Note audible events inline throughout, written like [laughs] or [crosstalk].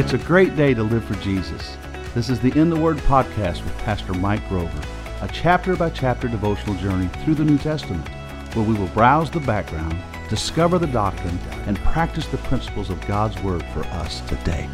It's a great day to live for Jesus. This is the In the Word podcast with Pastor Mike Grover, a chapter by chapter devotional journey through the New Testament, where we will browse the background, discover the doctrine, and practice the principles of God's Word for us today.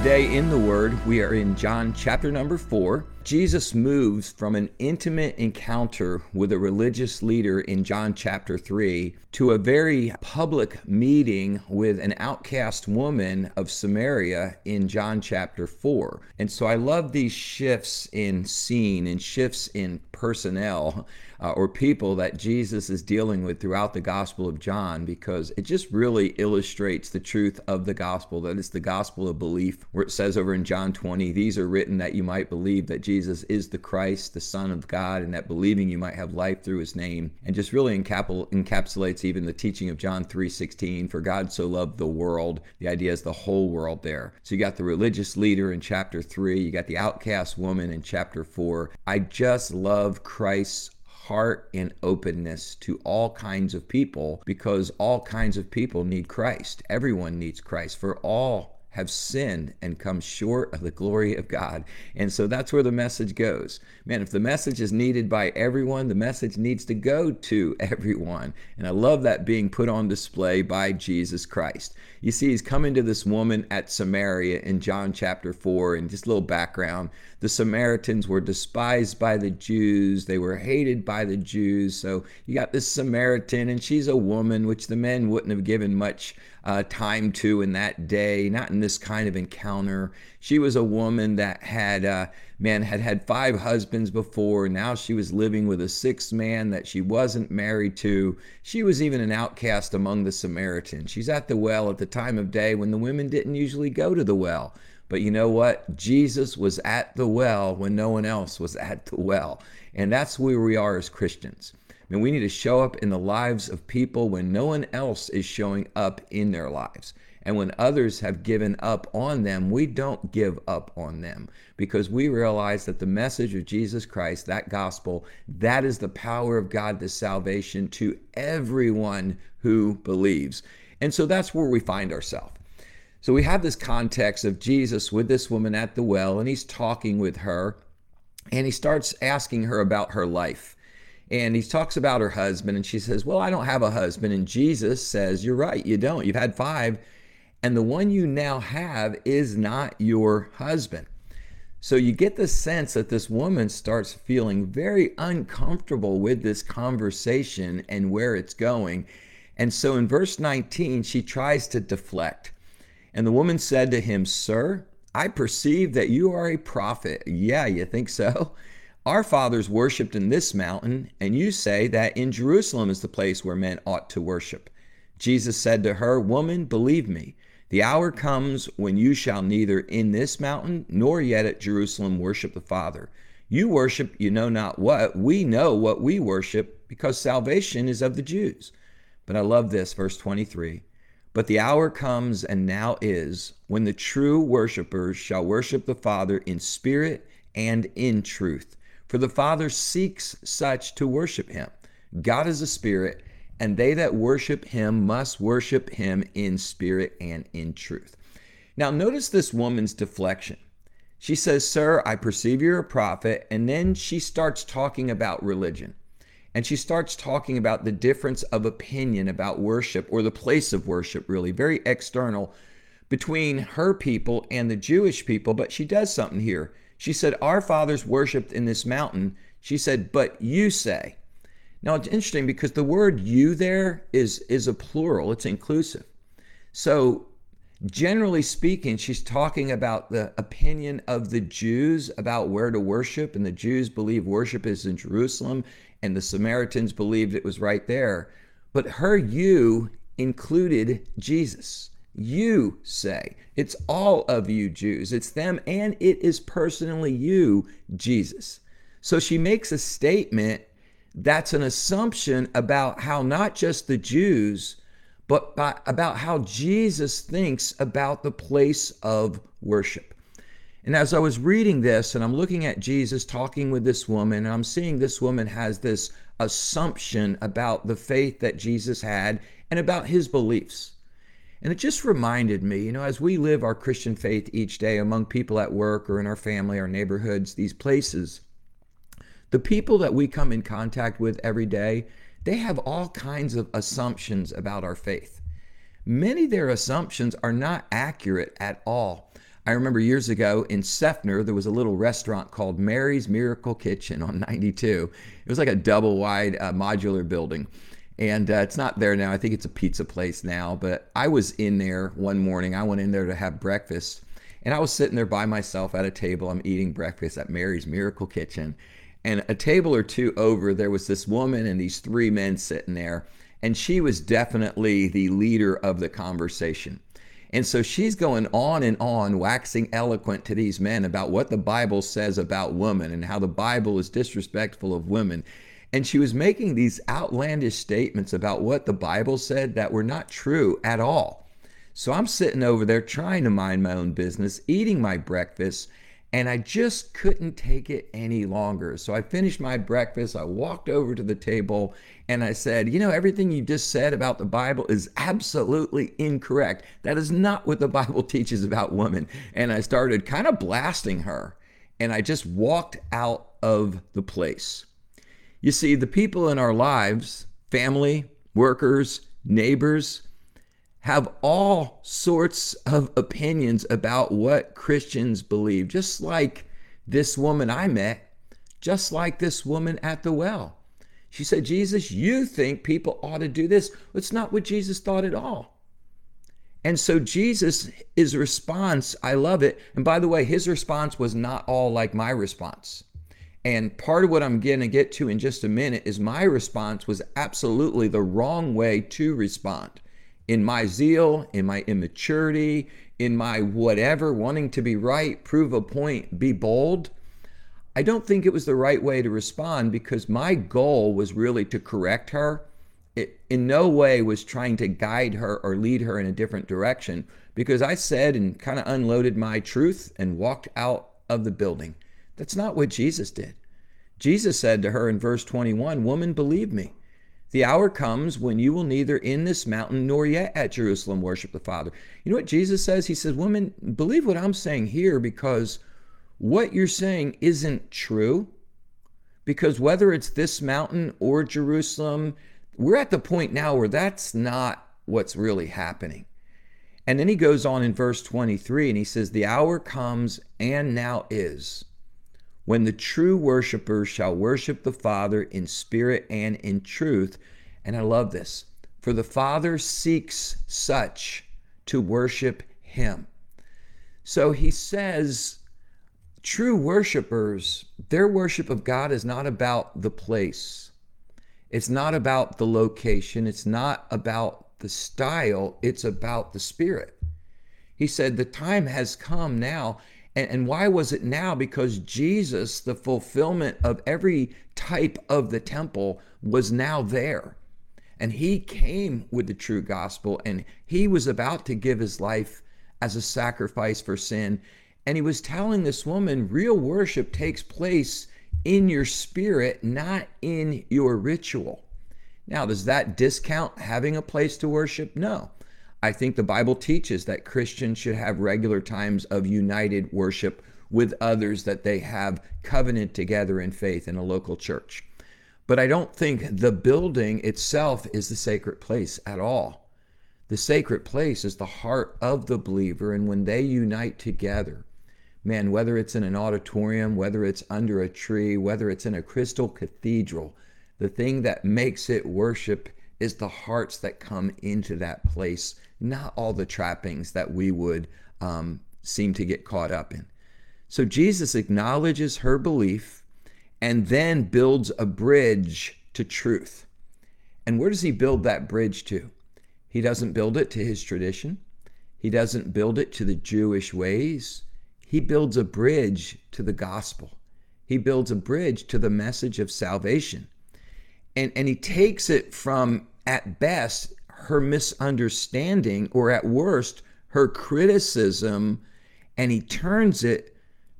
Today in the Word, we are in John chapter number 4. Jesus moves from an intimate encounter with a religious leader in John chapter 3 to a very public meeting with an outcast woman of Samaria in John chapter 4. And so I love these shifts in scene and shifts in personnel uh, or people that Jesus is dealing with throughout the Gospel of John because it just really illustrates the truth of the gospel that it's the gospel of belief, where it says over in John 20, these are written that you might believe that Jesus is the Christ, the Son of God, and that believing you might have life through his name. And just really encapsulates even the teaching of John 3:16, for God so loved the world. The idea is the whole world there. So you got the religious leader in chapter 3, you got the outcast woman in chapter 4. I just love Christ's heart and openness to all kinds of people because all kinds of people need Christ. Everyone needs Christ. For all have sinned and come short of the glory of God. And so that's where the message goes. Man, if the message is needed by everyone, the message needs to go to [laughs] everyone. And I love that being put on display by Jesus Christ. You see, he's coming to this woman at Samaria in John chapter 4. And just a little background the Samaritans were despised by the Jews, they were hated by the Jews. So you got this Samaritan, and she's a woman, which the men wouldn't have given much uh, time to in that day, not in this kind of encounter. She was a woman that had, uh, man, had had five husbands before. Now she was living with a sixth man that she wasn't married to. She was even an outcast among the Samaritans. She's at the well at the time of day when the women didn't usually go to the well. But you know what? Jesus was at the well when no one else was at the well. And that's where we are as Christians. I mean, we need to show up in the lives of people when no one else is showing up in their lives. And when others have given up on them, we don't give up on them because we realize that the message of Jesus Christ, that gospel, that is the power of God to salvation to everyone who believes. And so that's where we find ourselves. So we have this context of Jesus with this woman at the well, and he's talking with her, and he starts asking her about her life. And he talks about her husband, and she says, Well, I don't have a husband. And Jesus says, You're right, you don't. You've had five, and the one you now have is not your husband. So you get the sense that this woman starts feeling very uncomfortable with this conversation and where it's going. And so in verse 19, she tries to deflect. And the woman said to him, Sir, I perceive that you are a prophet. Yeah, you think so? Our fathers worshipped in this mountain, and you say that in Jerusalem is the place where men ought to worship. Jesus said to her, Woman, believe me, the hour comes when you shall neither in this mountain nor yet at Jerusalem worship the Father. You worship you know not what. We know what we worship because salvation is of the Jews. But I love this, verse 23. But the hour comes and now is when the true worshipers shall worship the Father in spirit and in truth. For the Father seeks such to worship him. God is a spirit, and they that worship him must worship him in spirit and in truth. Now, notice this woman's deflection. She says, Sir, I perceive you're a prophet. And then she starts talking about religion. And she starts talking about the difference of opinion about worship or the place of worship, really, very external between her people and the Jewish people. But she does something here. She said, Our fathers worshiped in this mountain. She said, But you say. Now it's interesting because the word you there is, is a plural, it's inclusive. So generally speaking, she's talking about the opinion of the Jews about where to worship, and the Jews believe worship is in Jerusalem, and the Samaritans believed it was right there. But her you included Jesus. You say, it's all of you Jews, it's them, and it is personally you, Jesus. So she makes a statement that's an assumption about how not just the Jews, but by, about how Jesus thinks about the place of worship. And as I was reading this and I'm looking at Jesus talking with this woman, and I'm seeing this woman has this assumption about the faith that Jesus had and about his beliefs. And it just reminded me, you know, as we live our Christian faith each day among people at work or in our family, our neighborhoods, these places, the people that we come in contact with every day, they have all kinds of assumptions about our faith. Many of their assumptions are not accurate at all. I remember years ago in Seffner, there was a little restaurant called Mary's Miracle Kitchen on [laughs] 92. It was like a double wide uh, modular building and uh, it's not there now. I think it's a pizza place now. But I was in there one morning. I went in there to have breakfast, and I was sitting there by myself at a table. I'm eating breakfast at Mary's Miracle Kitchen, and a table or two over, there was this woman and these three men sitting there, and she was definitely the leader of the conversation. And so she's going on and on, waxing eloquent to these men about what the Bible says about women and how the Bible is disrespectful of women. And she was making these outlandish statements about what the Bible said that were not true at all. So I'm sitting over there trying to mind my own business, eating my breakfast, and I just couldn't take it any longer. So I finished my breakfast, I walked over to the table, and I said, You know, everything you just said about the Bible is absolutely incorrect. That is not what the [laughs] Bible teaches about women. And I started kind of blasting her, and I just walked out of the place. You see, the people in our lives, family, workers, neighbors, have all sorts of opinions about what Christians believe, just like this woman I met, just like this woman at the well. She said, Jesus, you think people ought to do this. It's not what Jesus thought at all. And so Jesus, response, I love it. And by the way, his response was not all like my response. And part of what I'm going to get to in just a minute is my response was absolutely the wrong way to respond. In my zeal, in my immaturity, in my whatever, wanting to be right, prove a point, be bold, I don't think it was the right way to respond because my goal was really to correct her. It in no way was trying to guide her or lead her in a different direction because I said and kind of unloaded my truth and walked out of the building. That's not what Jesus did. Jesus said to her in verse 21 Woman, believe me. The hour comes when you will neither in this mountain nor yet at Jerusalem worship the Father. You know what Jesus says? He says, Woman, believe what I'm saying here because what you're saying isn't true. Because whether it's this mountain or Jerusalem, we're at the point now where that's not what's really happening. And then he goes on in verse 23 and he says, The hour comes and now is when the true worshipers shall worship the Father in spirit and in truth. And I love this. For the Father seeks such to worship him. So he says, true worshipers, their worship of God is not about the place. It's not about the location. It's not about the style. It's about the spirit. He said, The time has come now. And, and why was it now? Because Jesus, the fulfillment of every type of the temple, was now there. And he came with the true gospel and he was about to give his life as a sacrifice for sin. And he was telling this woman real worship takes place in your spirit, not in your ritual. Now, does that discount having a place to worship? No. I think the Bible teaches that Christians should have regular times of united worship with others that they have covenant together in faith in a local church. But I don't think the building itself is the sacred place at all. The sacred place is the heart of the believer, and when they unite together, man, whether it's in an auditorium, whether it's under a tree, whether it's in a crystal cathedral, the thing that makes it worship is the hearts that come into that place not all the trappings that we would um, seem to get caught up in. So Jesus acknowledges her belief and then builds a bridge to truth. And where does he build that bridge to? He doesn't build it to his tradition. He doesn't build it to the Jewish ways. He builds a bridge to the gospel. He builds a bridge to the message of salvation. And, and he takes it from, at best, her misunderstanding, or at worst, her criticism, and he turns it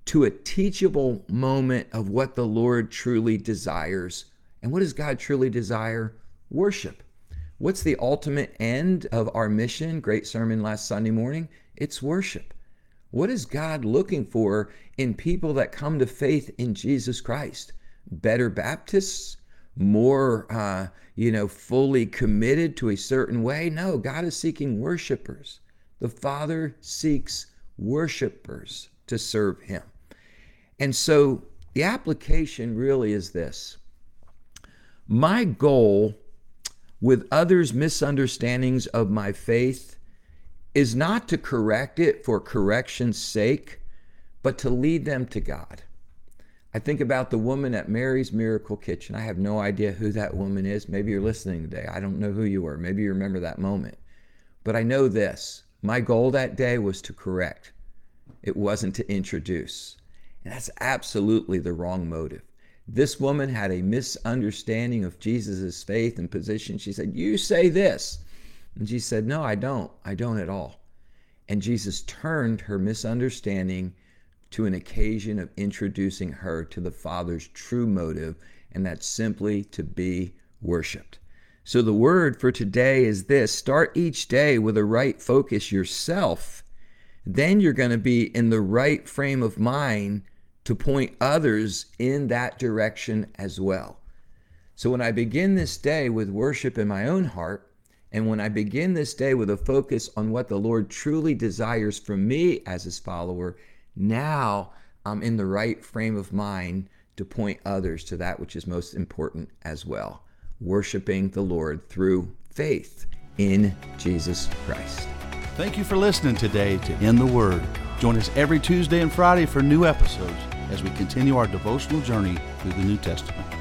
to a teachable moment of what the Lord truly desires. And what does God truly desire? Worship. What's the ultimate end of our mission? Great sermon last Sunday morning. It's worship. What is God looking for in people that come to faith in Jesus Christ? Better Baptists? More, uh, you know, fully committed to a certain way? No, God is seeking worshipers. The Father seeks worshipers to serve Him. And so the application really is this my goal with others' misunderstandings of my faith is not to correct it for correction's sake, but to lead them to God. I think about the woman at Mary's Miracle Kitchen. I have no idea who that woman is. Maybe you're listening today. I don't know who you were. Maybe you remember that moment. But I know this my goal that day was to correct, it wasn't to introduce. And that's absolutely the wrong motive. This woman had a misunderstanding of Jesus' faith and position. She said, You say this. And she said, No, I don't. I don't at all. And Jesus turned her misunderstanding to an occasion of introducing her to the Father's true motive, and that's simply to be worshiped. So the word for today is this start each day with a right focus yourself. Then you're going to be in the right frame of mind to point others in that direction as well. So when I begin this day with worship in my own heart, and when I begin this day with a focus on what the Lord truly desires from me as his follower, now I'm in the right frame of mind to point others to that which is most important as well worshiping the Lord through faith in Jesus Christ. Thank you for listening today to In the Word. Join us every Tuesday and Friday for new episodes as we continue our devotional journey through the New Testament.